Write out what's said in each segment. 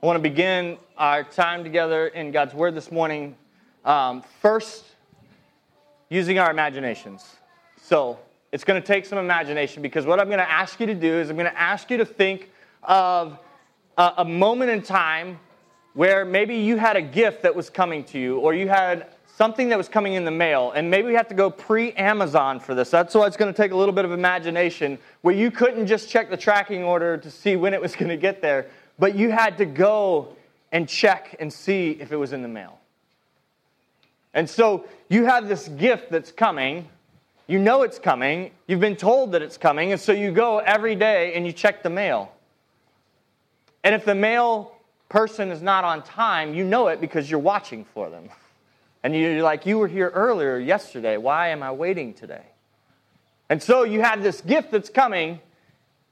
I want to begin our time together in God's Word this morning. Um, first, using our imaginations. So, it's going to take some imagination because what I'm going to ask you to do is I'm going to ask you to think of a, a moment in time where maybe you had a gift that was coming to you or you had something that was coming in the mail, and maybe we have to go pre Amazon for this. That's why it's going to take a little bit of imagination, where you couldn't just check the tracking order to see when it was going to get there but you had to go and check and see if it was in the mail. And so you have this gift that's coming. You know it's coming. You've been told that it's coming. And so you go every day and you check the mail. And if the mail person is not on time, you know it because you're watching for them. And you're like, you were here earlier yesterday. Why am I waiting today? And so you have this gift that's coming,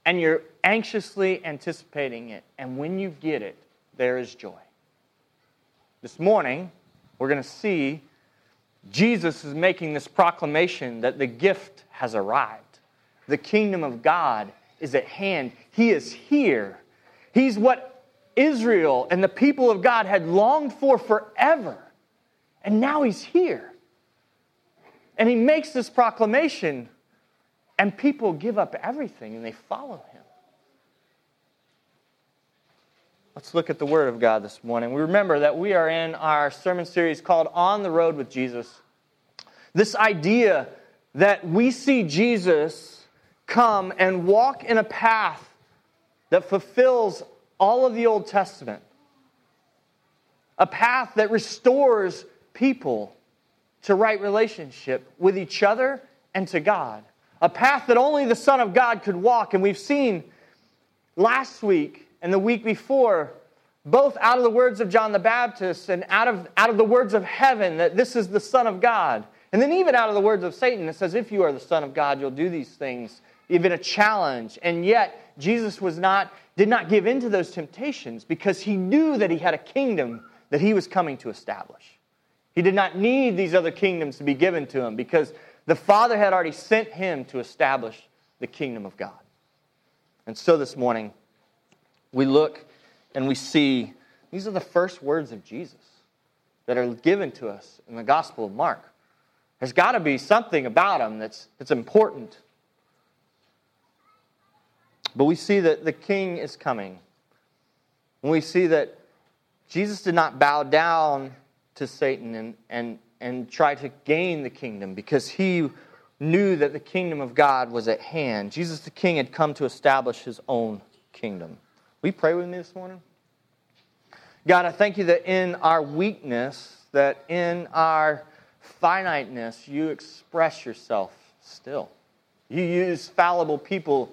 and you're anxiously anticipating it. And when you get it, there is joy. This morning, we're going to see Jesus is making this proclamation that the gift has arrived. The kingdom of God is at hand. He is here. He's what Israel and the people of God had longed for forever. And now he's here. And he makes this proclamation and people give up everything and they follow him. Let's look at the Word of God this morning. We remember that we are in our sermon series called On the Road with Jesus. This idea that we see Jesus come and walk in a path that fulfills all of the Old Testament, a path that restores people to right relationship with each other and to God a path that only the Son of God could walk. And we've seen last week and the week before, both out of the words of John the Baptist and out of, out of the words of heaven, that this is the Son of God. And then even out of the words of Satan, it says, if you are the Son of God, you'll do these things. Even a challenge. And yet, Jesus was not, did not give in to those temptations because he knew that he had a kingdom that he was coming to establish. He did not need these other kingdoms to be given to him because the Father had already sent him to establish the kingdom of God. And so this morning, we look and we see these are the first words of Jesus that are given to us in the Gospel of Mark. There's got to be something about them that's, that's important. But we see that the king is coming. And we see that Jesus did not bow down to Satan and, and, and try to gain the kingdom because he knew that the kingdom of God was at hand. Jesus the King had come to establish his own kingdom. You pray with me this morning? God, I thank you that in our weakness, that in our finiteness, you express yourself still. You use fallible people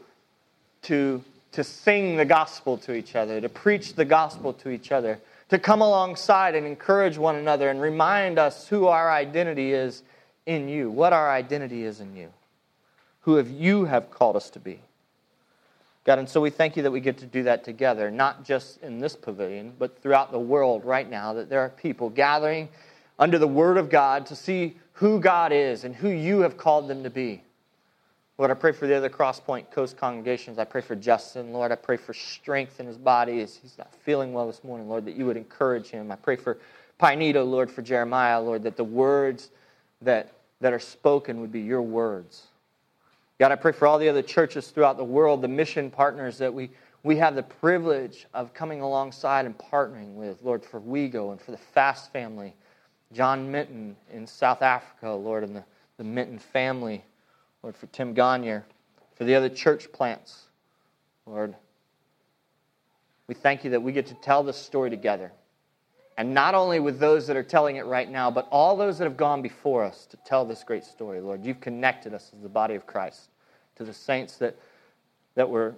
to, to sing the gospel to each other, to preach the gospel to each other to come alongside and encourage one another and remind us who our identity is in you, what our identity is in you, who have you have called us to be. God, and so we thank you that we get to do that together, not just in this pavilion, but throughout the world right now, that there are people gathering under the Word of God to see who God is and who you have called them to be. Lord, I pray for the other Crosspoint Coast congregations. I pray for Justin. Lord, I pray for strength in his body as he's not feeling well this morning, Lord, that you would encourage him. I pray for Pinedo, Lord, for Jeremiah, Lord, that the words that, that are spoken would be your words. God, I pray for all the other churches throughout the world, the mission partners that we, we have the privilege of coming alongside and partnering with, Lord, for WeGo and for the Fast family, John Minton in South Africa, Lord, and the, the Minton family. Lord, for Tim Gagne, for the other church plants, Lord. We thank you that we get to tell this story together. And not only with those that are telling it right now, but all those that have gone before us to tell this great story, Lord. You've connected us as the body of Christ to the saints that, that were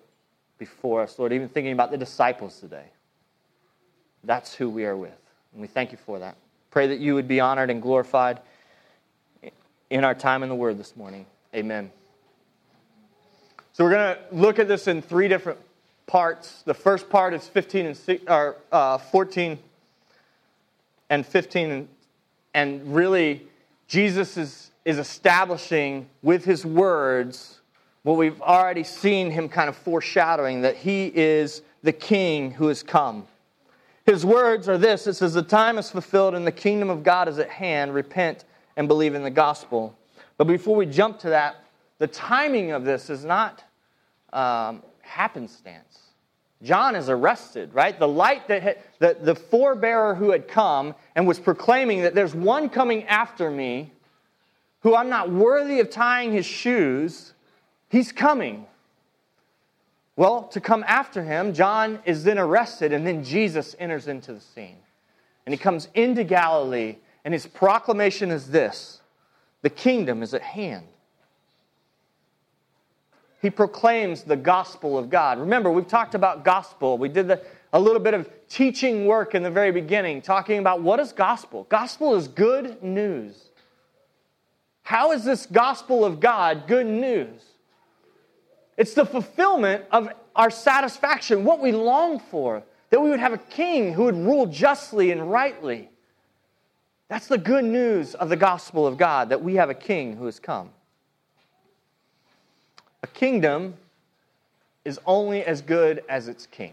before us, Lord, even thinking about the disciples today. That's who we are with. And we thank you for that. Pray that you would be honored and glorified in our time in the Word this morning. Amen. So we're going to look at this in three different parts. The first part is 15 and or, uh, 14 and 15, and, really Jesus is, is establishing with his words what we've already seen him kind of foreshadowing that he is the king who has come. His words are this it says, The time is fulfilled and the kingdom of God is at hand. Repent and believe in the gospel. But before we jump to that, the timing of this is not um, happenstance. John is arrested, right? The light that had, the, the forebearer who had come and was proclaiming that there's one coming after me who I'm not worthy of tying his shoes, he's coming. Well, to come after him, John is then arrested, and then Jesus enters into the scene. And he comes into Galilee, and his proclamation is this the kingdom is at hand. He proclaims the gospel of God. Remember, we've talked about gospel. We did the, a little bit of teaching work in the very beginning, talking about what is gospel. Gospel is good news. How is this gospel of God good news? It's the fulfillment of our satisfaction, what we long for, that we would have a king who would rule justly and rightly. That's the good news of the gospel of God, that we have a king who has come. A kingdom is only as good as its king.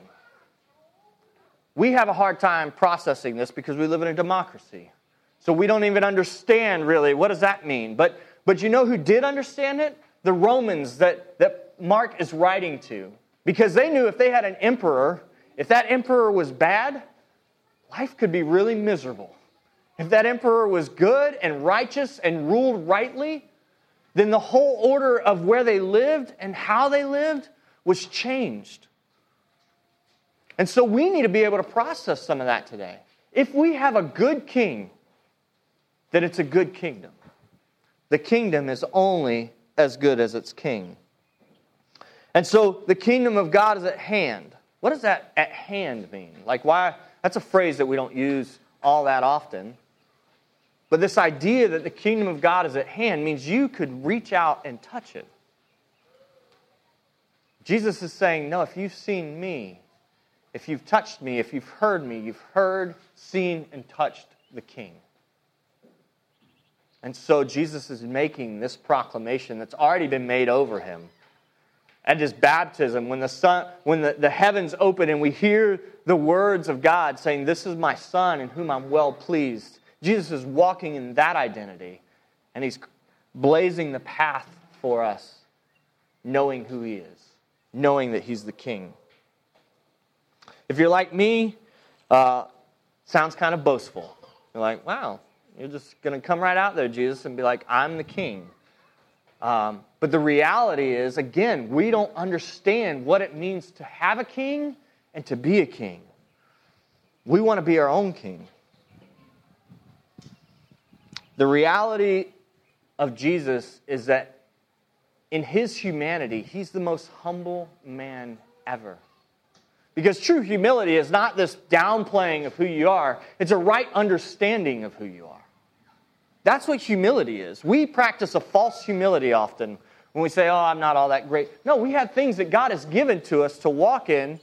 We have a hard time processing this because we live in a democracy. So we don't even understand really what does that mean. But but you know who did understand it? The Romans that, that Mark is writing to because they knew if they had an emperor, if that emperor was bad, life could be really miserable. If that emperor was good and righteous and ruled rightly, then the whole order of where they lived and how they lived was changed. And so we need to be able to process some of that today. If we have a good king, then it's a good kingdom. The kingdom is only as good as its king. And so the kingdom of God is at hand. What does that at hand mean? Like, why? That's a phrase that we don't use all that often. But this idea that the kingdom of God is at hand means you could reach out and touch it. Jesus is saying, No, if you've seen me, if you've touched me, if you've heard me, you've heard, seen, and touched the King. And so Jesus is making this proclamation that's already been made over him at his baptism, when the sun, when the, the heavens open and we hear the words of God saying, This is my son in whom I'm well pleased. Jesus is walking in that identity, and he's blazing the path for us, knowing who he is, knowing that he's the king. If you're like me, uh, sounds kind of boastful. You're like, wow, you're just going to come right out there, Jesus, and be like, I'm the king. Um, but the reality is, again, we don't understand what it means to have a king and to be a king. We want to be our own king. The reality of Jesus is that in his humanity, he's the most humble man ever. Because true humility is not this downplaying of who you are, it's a right understanding of who you are. That's what humility is. We practice a false humility often when we say, oh, I'm not all that great. No, we have things that God has given to us to walk in.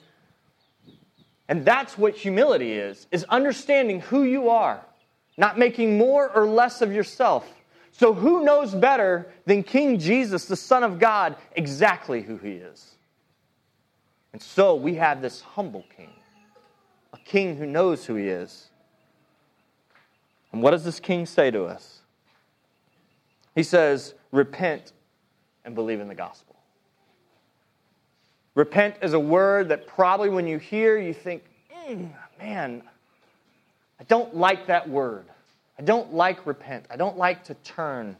And that's what humility is, is understanding who you are, not making more or less of yourself. So who knows better than King Jesus, the Son of God, exactly who he is? And so we have this humble king, a king who knows who he is. And what does this king say to us? He says, Repent and believe in the gospel. Repent is a word that probably when you hear, you think, mm, man, I don't like that word. I don't like repent. I don't like to turn.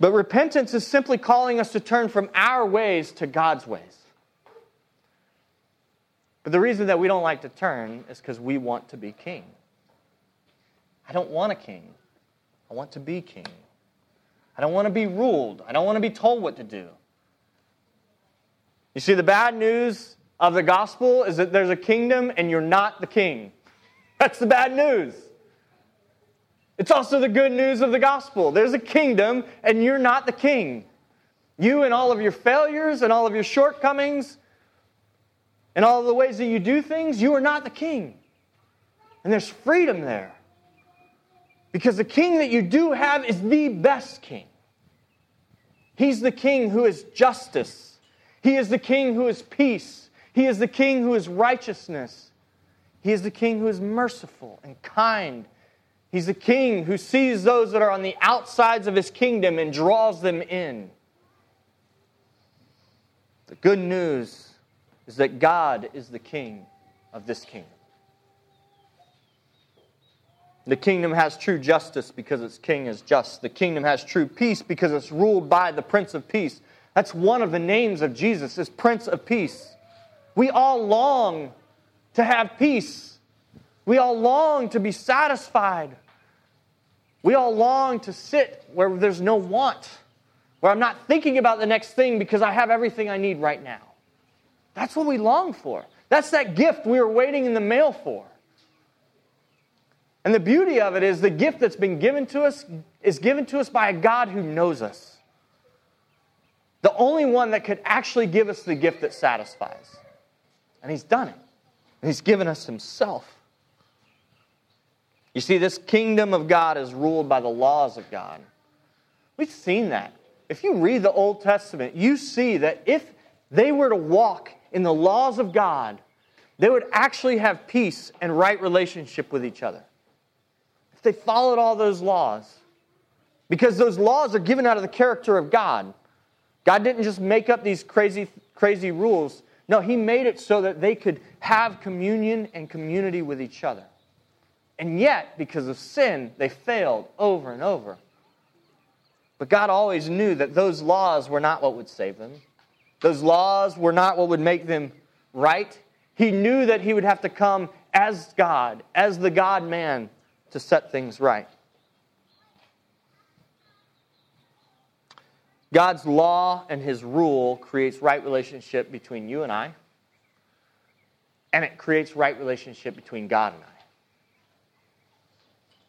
But repentance is simply calling us to turn from our ways to God's ways. But the reason that we don't like to turn is because we want to be king. I don't want a king. I want to be king. I don't want to be ruled. I don't want to be told what to do. You see, the bad news of the gospel is that there's a kingdom and you're not the king. That's the bad news. It's also the good news of the gospel. There's a kingdom and you're not the king. You and all of your failures and all of your shortcomings and all of the ways that you do things, you are not the king. And there's freedom there. Because the king that you do have is the best king. He's the king who is justice, he is the king who is peace, He is the king who is righteousness. He is the king who is merciful and kind. He's the king who sees those that are on the outsides of his kingdom and draws them in. The good news is that God is the king of this kingdom. The kingdom has true justice because its king is just. The kingdom has true peace because it's ruled by the Prince of Peace. That's one of the names of Jesus, is Prince of Peace. We all long to have peace. We all long to be satisfied. We all long to sit where there's no want, where I'm not thinking about the next thing because I have everything I need right now. That's what we long for. That's that gift we were waiting in the mail for. And the beauty of it is the gift that's been given to us is given to us by a God who knows us. The only one that could actually give us the gift that satisfies. And He's done it. And He's given us Himself. You see, this kingdom of God is ruled by the laws of God. We've seen that. If you read the Old Testament, you see that if they were to walk in the laws of God, they would actually have peace and right relationship with each other If they followed all those laws. Because those laws are given out of the character of God. God didn't just make up these crazy, crazy rules. No, He made it so that they could have communion and community with each other. And yet, because of sin, they failed over and over. But God always knew that those laws were not what would save them. Those laws were not what would make them right. He knew that He would have to come as God, as the God man, to set things right. God's law and his rule creates right relationship between you and I, and it creates right relationship between God and I.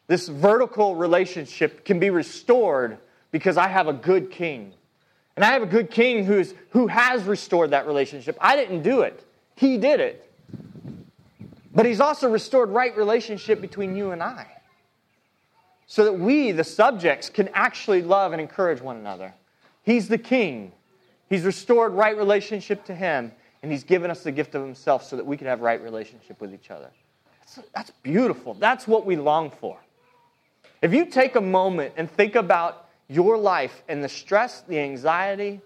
This vertical relationship can be restored because I have a good king. And I have a good king who's, who has restored that relationship. I didn't do it, he did it. But he's also restored right relationship between you and I so that we, the subjects, can actually love and encourage one another. He's the king. He's restored right relationship to him, and he's given us the gift of himself so that we can have right relationship with each other. That's, that's beautiful. That's what we long for. If you take a moment and think about your life and the stress, the anxiety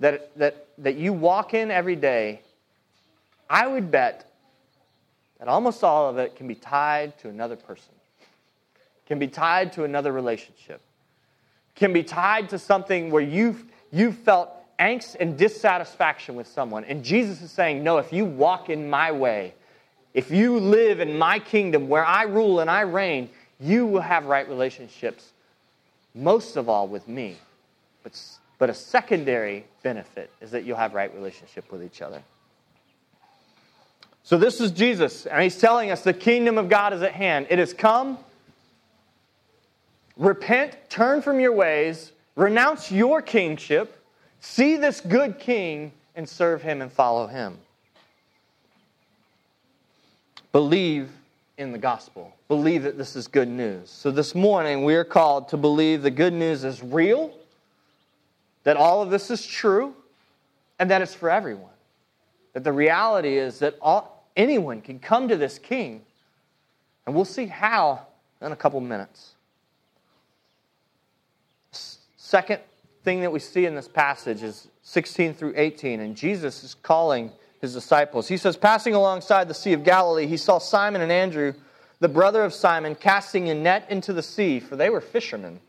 that, that, that you walk in every day, I would bet that almost all of it can be tied to another person can be tied to another relationship, can be tied to something where you've, you've felt angst and dissatisfaction with someone. And Jesus is saying, No, if you walk in my way, if you live in my kingdom where I rule and I reign, you will have right relationships, most of all with me. But, but a secondary benefit is that you'll have right relationship with each other. So this is Jesus, and he's telling us the kingdom of God is at hand. It has come. Repent, turn from your ways, renounce your kingship, see this good king, and serve him and follow him. Believe in the gospel. Believe that this is good news. So this morning, we are called to believe the good news is real, that all of this is true, and that it's for everyone. That the reality is that all, anyone can come to this king, and we'll see how in a couple minutes. Second thing that we see in this passage is 16 through 18, and Jesus is calling his disciples. He says, Passing alongside the Sea of Galilee, he saw Simon and Andrew, the brother of Simon, casting a net into the sea, for they were fishermen.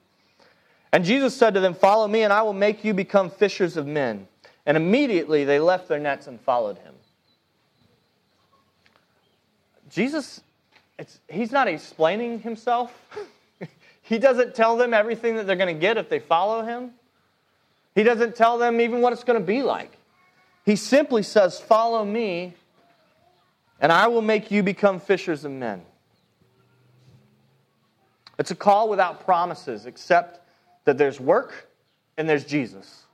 And Jesus said to them, Follow me, and I will make you become fishers of men. And immediately they left their nets and followed him. Jesus, he's not explaining himself. He doesn't tell them everything that they're going to get if they follow him. He doesn't tell them even what it's going to be like. He simply says, Follow me, and I will make you become fishers of men. It's a call without promises, except that there's work and there's Jesus.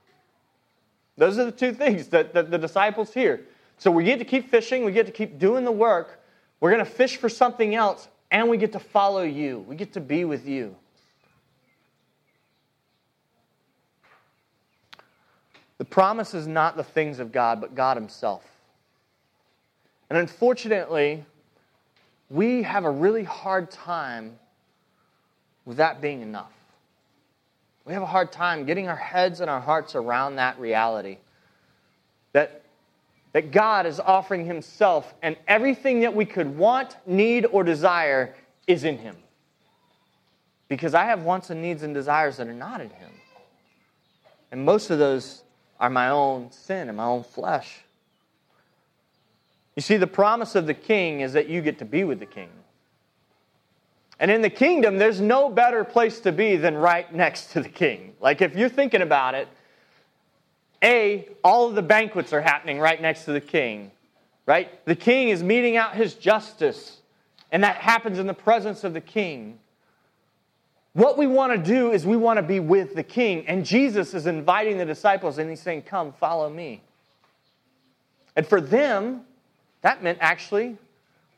Those are the two things that, that the disciples hear. So we get to keep fishing, we get to keep doing the work. We're going to fish for something else, and we get to follow you. We get to be with you. The promise is not the things of God, but God Himself. And unfortunately, we have a really hard time with that being enough. We have a hard time getting our heads and our hearts around that reality. That, that God is offering Himself, and everything that we could want, need, or desire is in Him. Because I have wants and needs and desires that are not in Him. And most of those are my own sin and my own flesh. You see, the promise of the king is that you get to be with the king. And in the kingdom, there's no better place to be than right next to the king. Like, if you're thinking about it, A, all of the banquets are happening right next to the king, right? The king is meting out his justice, and that happens in the presence of the king. What we want to do is we want to be with the king, and Jesus is inviting the disciples, and he's saying, Come, follow me. And for them, that meant actually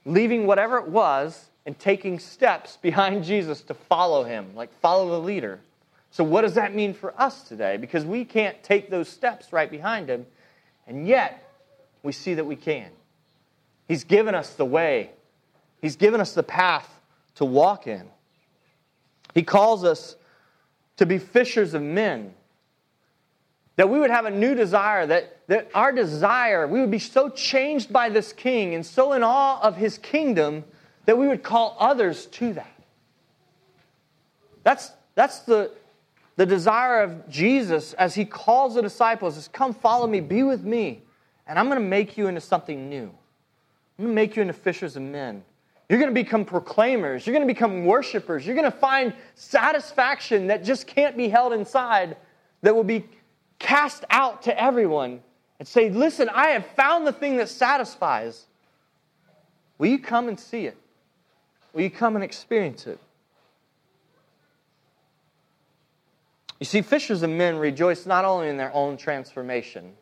leaving whatever it was and taking steps behind Jesus to follow him, like follow the leader. So, what does that mean for us today? Because we can't take those steps right behind him, and yet we see that we can. He's given us the way, He's given us the path to walk in. He calls us to be fishers of men. That we would have a new desire, that, that our desire, we would be so changed by this king and so in awe of his kingdom that we would call others to that. That's, that's the, the desire of Jesus as he calls the disciples is come follow me, be with me, and I'm going to make you into something new. I'm going to make you into fishers of men. You're going to become proclaimers. You're going to become worshipers. You're going to find satisfaction that just can't be held inside, that will be cast out to everyone and say, Listen, I have found the thing that satisfies. Will you come and see it? Will you come and experience it? You see, fishers of men rejoice not only in their own transformation,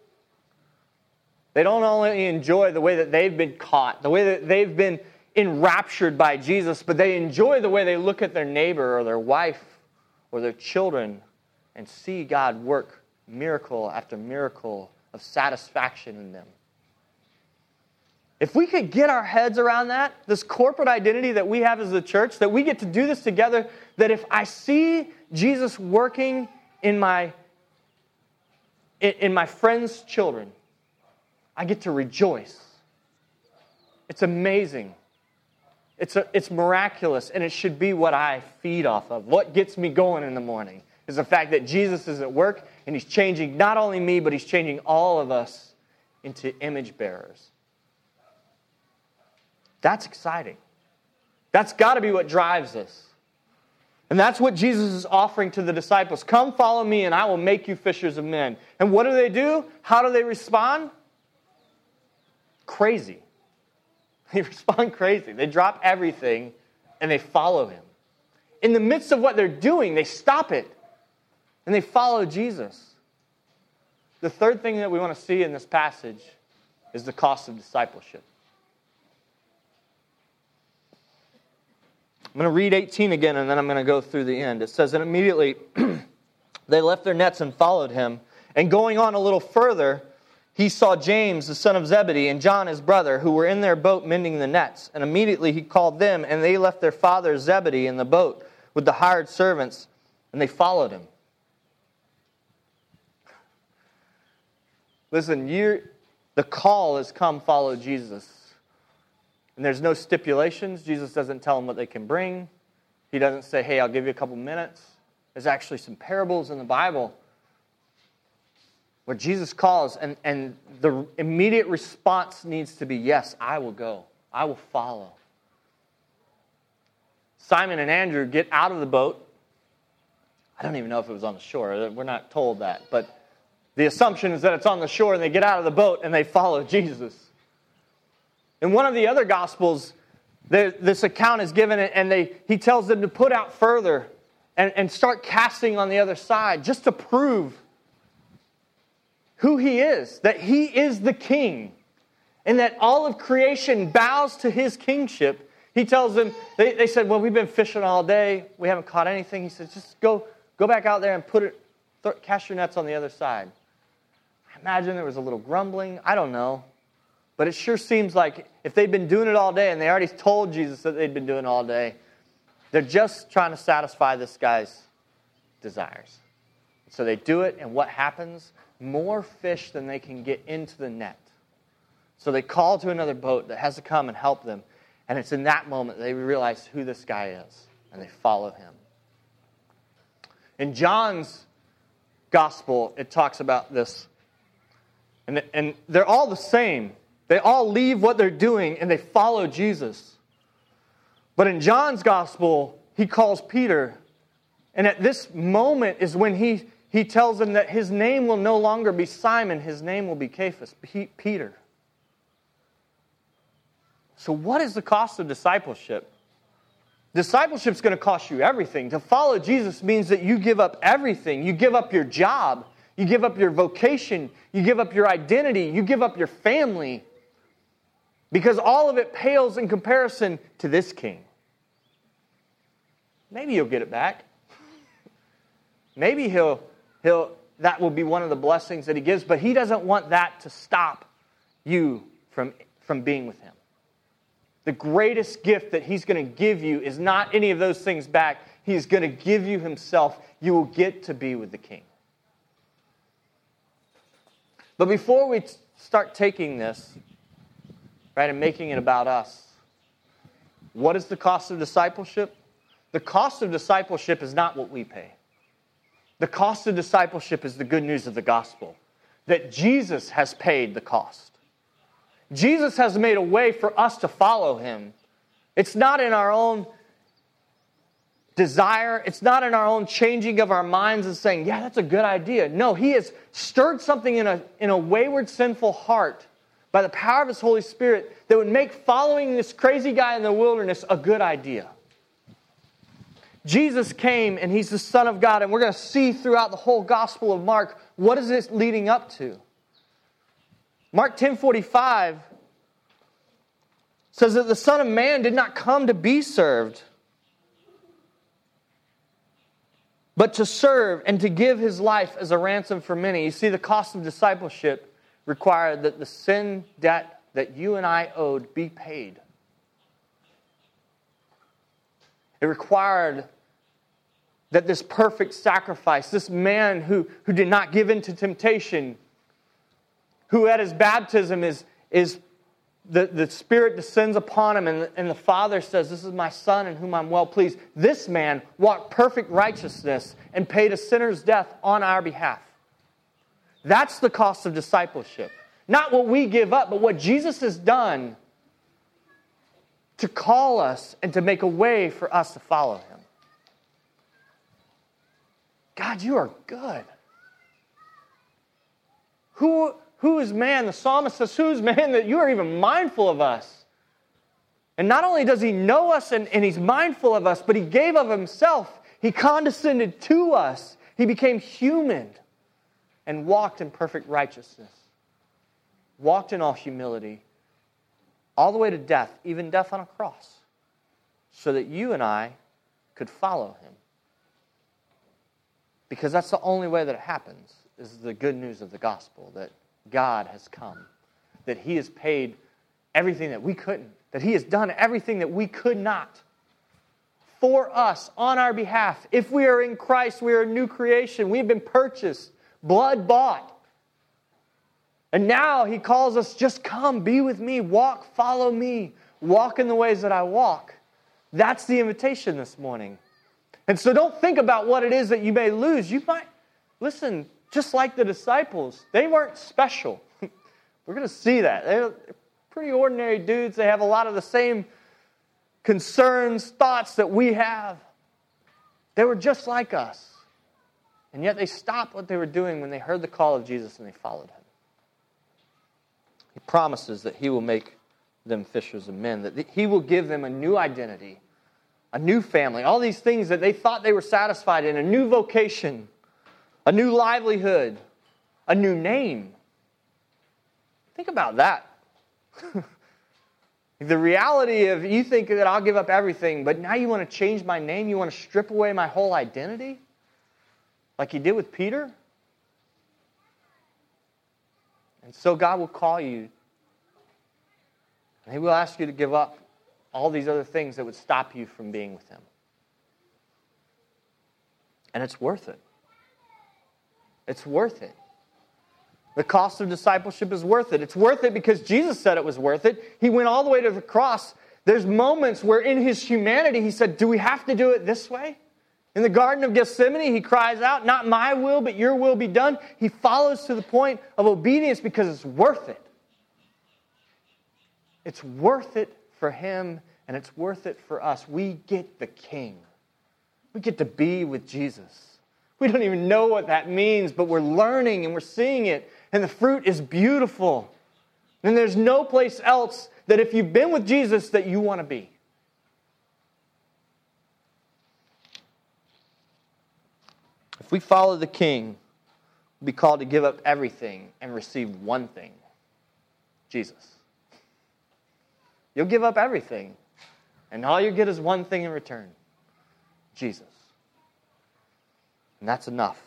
they don't only enjoy the way that they've been caught, the way that they've been enraptured by Jesus, but they enjoy the way they look at their neighbor or their wife or their children and see God work miracle after miracle of satisfaction in them. If we could get our heads around that, this corporate identity that we have as a church, that we get to do this together, that if I see Jesus working in my in my friends' children, I get to rejoice. It's amazing. It's, a, it's miraculous, and it should be what I feed off of. What gets me going in the morning is the fact that Jesus is at work, and He's changing not only me, but He's changing all of us into image bearers. That's exciting. That's got to be what drives us. And that's what Jesus is offering to the disciples. Come follow me, and I will make you fishers of men. And what do they do? How do they respond? Crazy. They respond crazy. They drop everything and they follow him. In the midst of what they're doing, they stop it and they follow Jesus. The third thing that we want to see in this passage is the cost of discipleship. I'm going to read 18 again and then I'm going to go through the end. It says, And immediately they left their nets and followed him. And going on a little further, he saw James, the son of Zebedee, and John, his brother, who were in their boat mending the nets. And immediately he called them, and they left their father Zebedee in the boat with the hired servants, and they followed him. Listen, you the call is come follow Jesus. And there's no stipulations. Jesus doesn't tell them what they can bring. He doesn't say, hey, I'll give you a couple minutes. There's actually some parables in the Bible where Jesus calls, and, and the immediate response needs to be, yes, I will go. I will follow. Simon and Andrew get out of the boat. I don't even know if it was on the shore. We're not told that. But the assumption is that it's on the shore, and they get out of the boat and they follow Jesus. In one of the other Gospels, this account is given, and they, he tells them to put out further and, and start casting on the other side just to prove who he is, that he is the king, and that all of creation bows to his kingship. He tells them, they, they said, Well, we've been fishing all day, we haven't caught anything. He says, Just go, go back out there and put it, th- cast your nets on the other side. I imagine there was a little grumbling. I don't know. But it sure seems like if they'd been doing it all day and they already told Jesus that they'd been doing all day, they're just trying to satisfy this guy's desires. So they do it, and what happens? More fish than they can get into the net. So they call to another boat that has to come and help them. And it's in that moment they realize who this guy is, and they follow him. In John's gospel, it talks about this. And, and they're all the same. They all leave what they're doing and they follow Jesus. But in John's gospel, he calls Peter. And at this moment is when he, he tells him that his name will no longer be Simon, his name will be Cephas, Peter. So, what is the cost of discipleship? Discipleship is going to cost you everything. To follow Jesus means that you give up everything. You give up your job, you give up your vocation, you give up your identity, you give up your family. Because all of it pales in comparison to this king. Maybe you'll get it back. Maybe he'll, he'll, that will be one of the blessings that he gives, but he doesn't want that to stop you from, from being with him. The greatest gift that he's going to give you is not any of those things back. He's going to give you himself. You will get to be with the king. But before we start taking this, right, and making it about us, what is the cost of discipleship? The cost of discipleship is not what we pay. The cost of discipleship is the good news of the gospel that Jesus has paid the cost. Jesus has made a way for us to follow him. It's not in our own desire, it's not in our own changing of our minds and saying, yeah, that's a good idea. No, he has stirred something in a, in a wayward, sinful heart by the power of his Holy Spirit that would make following this crazy guy in the wilderness a good idea. Jesus came and he's the Son of God, and we're going to see throughout the whole Gospel of Mark what is this leading up to. Mark 10:45 says that the Son of Man did not come to be served, but to serve and to give his life as a ransom for many. You see, the cost of discipleship required that the sin debt that you and I owed be paid. It required that this perfect sacrifice, this man who, who did not give in to temptation, who at his baptism is, is the, the Spirit descends upon him, and the, and the Father says, This is my Son in whom I'm well pleased. This man walked perfect righteousness and paid a sinner's death on our behalf. That's the cost of discipleship. Not what we give up, but what Jesus has done to call us and to make a way for us to follow him. God, you are good. Who, who is man? The psalmist says, Who is man that you are even mindful of us? And not only does he know us and, and he's mindful of us, but he gave of himself. He condescended to us. He became human and walked in perfect righteousness, walked in all humility, all the way to death, even death on a cross, so that you and I could follow him. Because that's the only way that it happens, is the good news of the gospel that God has come, that He has paid everything that we couldn't, that He has done everything that we could not for us on our behalf. If we are in Christ, we are a new creation. We've been purchased, blood bought. And now He calls us just come, be with me, walk, follow me, walk in the ways that I walk. That's the invitation this morning. And so don't think about what it is that you may lose. You might, listen, just like the disciples, they weren't special. We're going to see that. They're pretty ordinary dudes. They have a lot of the same concerns, thoughts that we have. They were just like us. And yet they stopped what they were doing when they heard the call of Jesus and they followed him. He promises that he will make them fishers of men, that he will give them a new identity, a new family, all these things that they thought they were satisfied in, a new vocation a new livelihood, a new name. Think about that. the reality of you think that I'll give up everything, but now you want to change my name? You want to strip away my whole identity? Like you did with Peter? And so God will call you. And He will ask you to give up all these other things that would stop you from being with Him. And it's worth it. It's worth it. The cost of discipleship is worth it. It's worth it because Jesus said it was worth it. He went all the way to the cross. There's moments where in his humanity he said, Do we have to do it this way? In the Garden of Gethsemane, he cries out, Not my will, but your will be done. He follows to the point of obedience because it's worth it. It's worth it for him, and it's worth it for us. We get the King, we get to be with Jesus. We don't even know what that means, but we're learning and we're seeing it, and the fruit is beautiful. And there's no place else that if you've been with Jesus that you want to be. We follow the king, we'll be called to give up everything and receive one thing Jesus. You'll give up everything, and all you get is one thing in return Jesus. And that's enough.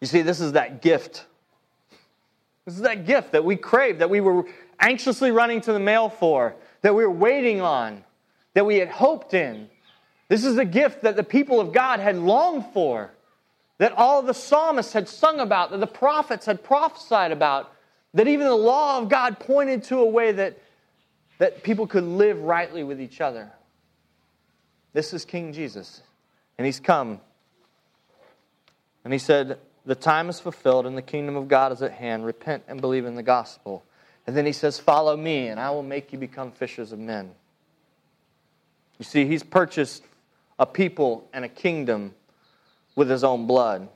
You see, this is that gift. This is that gift that we crave, that we were anxiously running to the mail for, that we were waiting on, that we had hoped in, this is a gift that the people of God had longed for, that all the psalmists had sung about, that the prophets had prophesied about, that even the law of God pointed to a way that, that people could live rightly with each other. This is King Jesus. And he's come. And he said, The time is fulfilled and the kingdom of God is at hand. Repent and believe in the gospel. And then he says, Follow me, and I will make you become fishers of men. You see, he's purchased a people and a kingdom with his own blood.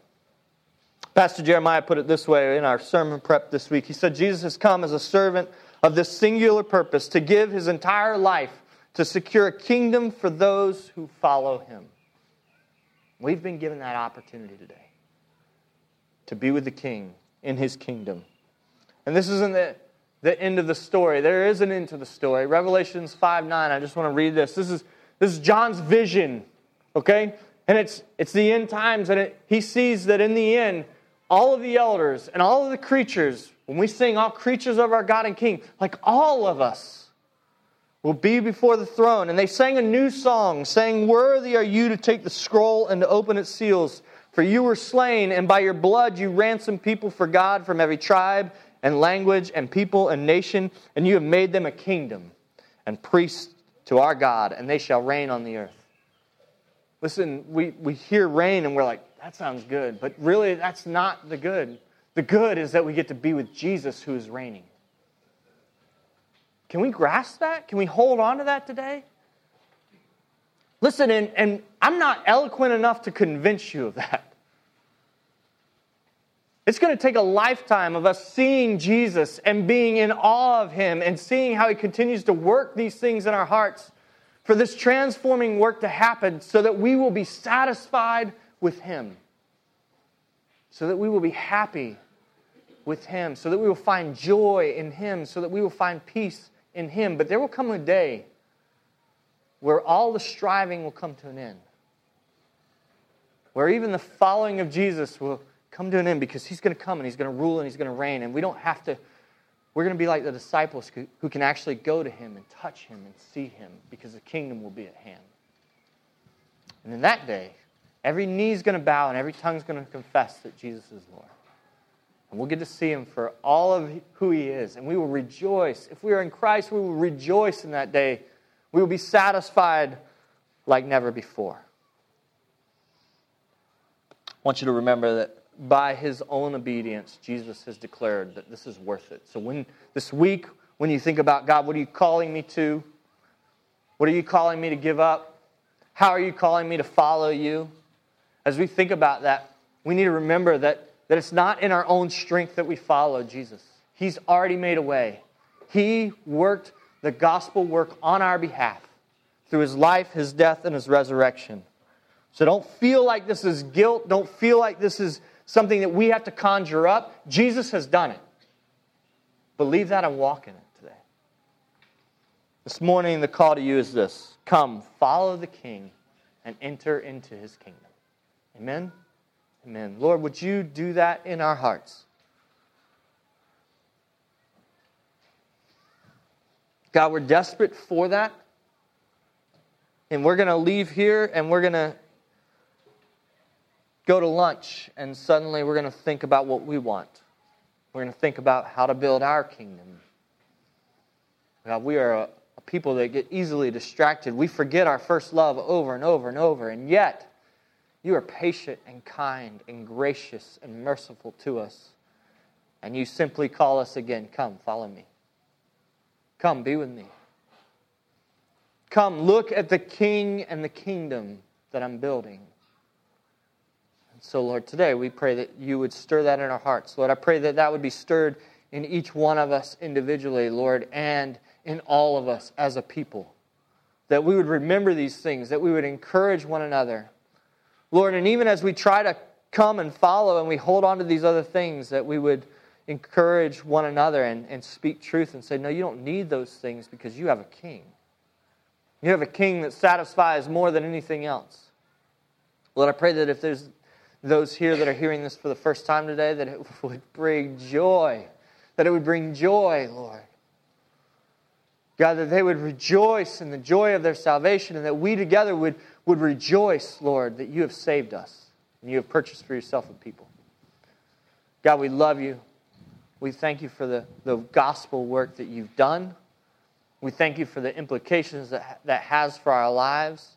Pastor Jeremiah put it this way in our sermon prep this week. He said, Jesus has come as a servant of this singular purpose to give his entire life to secure a kingdom for those who follow him. We've been given that opportunity today to be with the king in his kingdom. And this isn't the, the end of the story. There is an end to the story. Revelations 5 9. I just want to read this. This is this is John's vision, okay? And it's, it's the end times, and it, he sees that in the end, all of the elders and all of the creatures, when we sing all creatures of our God and King, like all of us, will be before the throne. And they sang a new song, saying, Worthy are you to take the scroll and to open its seals. For you were slain, and by your blood you ransomed people for God from every tribe and language and people and nation, and you have made them a kingdom and priests to our God, and they shall reign on the earth. Listen, we, we hear reign and we're like, that sounds good. But really, that's not the good. The good is that we get to be with Jesus who is reigning. Can we grasp that? Can we hold on to that today? Listen, and, and I'm not eloquent enough to convince you of that. It's going to take a lifetime of us seeing Jesus and being in awe of him and seeing how he continues to work these things in our hearts for this transforming work to happen so that we will be satisfied with him, so that we will be happy with him, so that we will find joy in him, so that we will find peace in him. But there will come a day where all the striving will come to an end, where even the following of Jesus will come to an end because he's going to come and he's going to rule and he's going to reign. And we don't have to, we're going to be like the disciples who, can actually go to him and touch him and see him because the kingdom will be at hand. And in that day, every knee is going to bow and every tongue is going to confess that Jesus is Lord. And we'll get to see him for all of who he is. And we will rejoice. If we are in Christ, we will rejoice in that day. We will be satisfied like never before. I want you to remember that by his own obedience, Jesus has declared that this is worth it. So, when this week, when you think about God, what are you calling me to? What are you calling me to give up? How are you calling me to follow you? As we think about that, we need to remember that, that it's not in our own strength that we follow Jesus. He's already made a way. He worked the gospel work on our behalf through his life, his death, and his resurrection. So don't feel like this is guilt. Don't feel like this is something that we have to conjure up. Jesus has done it. Believe that and walk in it today. This morning, the call to you is this come, follow the King, and enter into his kingdom. Amen? Amen. Lord, would you do that in our hearts? God, we're desperate for that. And we're going to leave here and we're going to go to lunch, and suddenly we're going to think about what we want. We're going to think about how to build our kingdom. God, we are a, a people that get easily distracted. We forget our first love over and over and over, and yet you are patient and kind and gracious and merciful to us. And you simply call us again Come, follow me. Come, be with me. Come, look at the king and the kingdom that I'm building. So, Lord, today we pray that you would stir that in our hearts. Lord, I pray that that would be stirred in each one of us individually, Lord, and in all of us as a people. That we would remember these things, that we would encourage one another. Lord, and even as we try to come and follow and we hold on to these other things, that we would encourage one another and, and speak truth and say, No, you don't need those things because you have a king. You have a king that satisfies more than anything else. Lord, I pray that if there's those here that are hearing this for the first time today, that it would bring joy. That it would bring joy, Lord. God, that they would rejoice in the joy of their salvation and that we together would, would rejoice, Lord, that you have saved us and you have purchased for yourself a people. God, we love you. We thank you for the, the gospel work that you've done. We thank you for the implications that that has for our lives.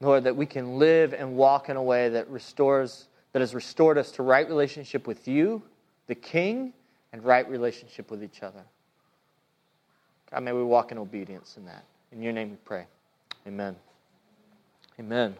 Lord, that we can live and walk in a way that restores, that has restored us to right relationship with you, the King, and right relationship with each other. God, may we walk in obedience in that. In your name we pray. Amen. Amen.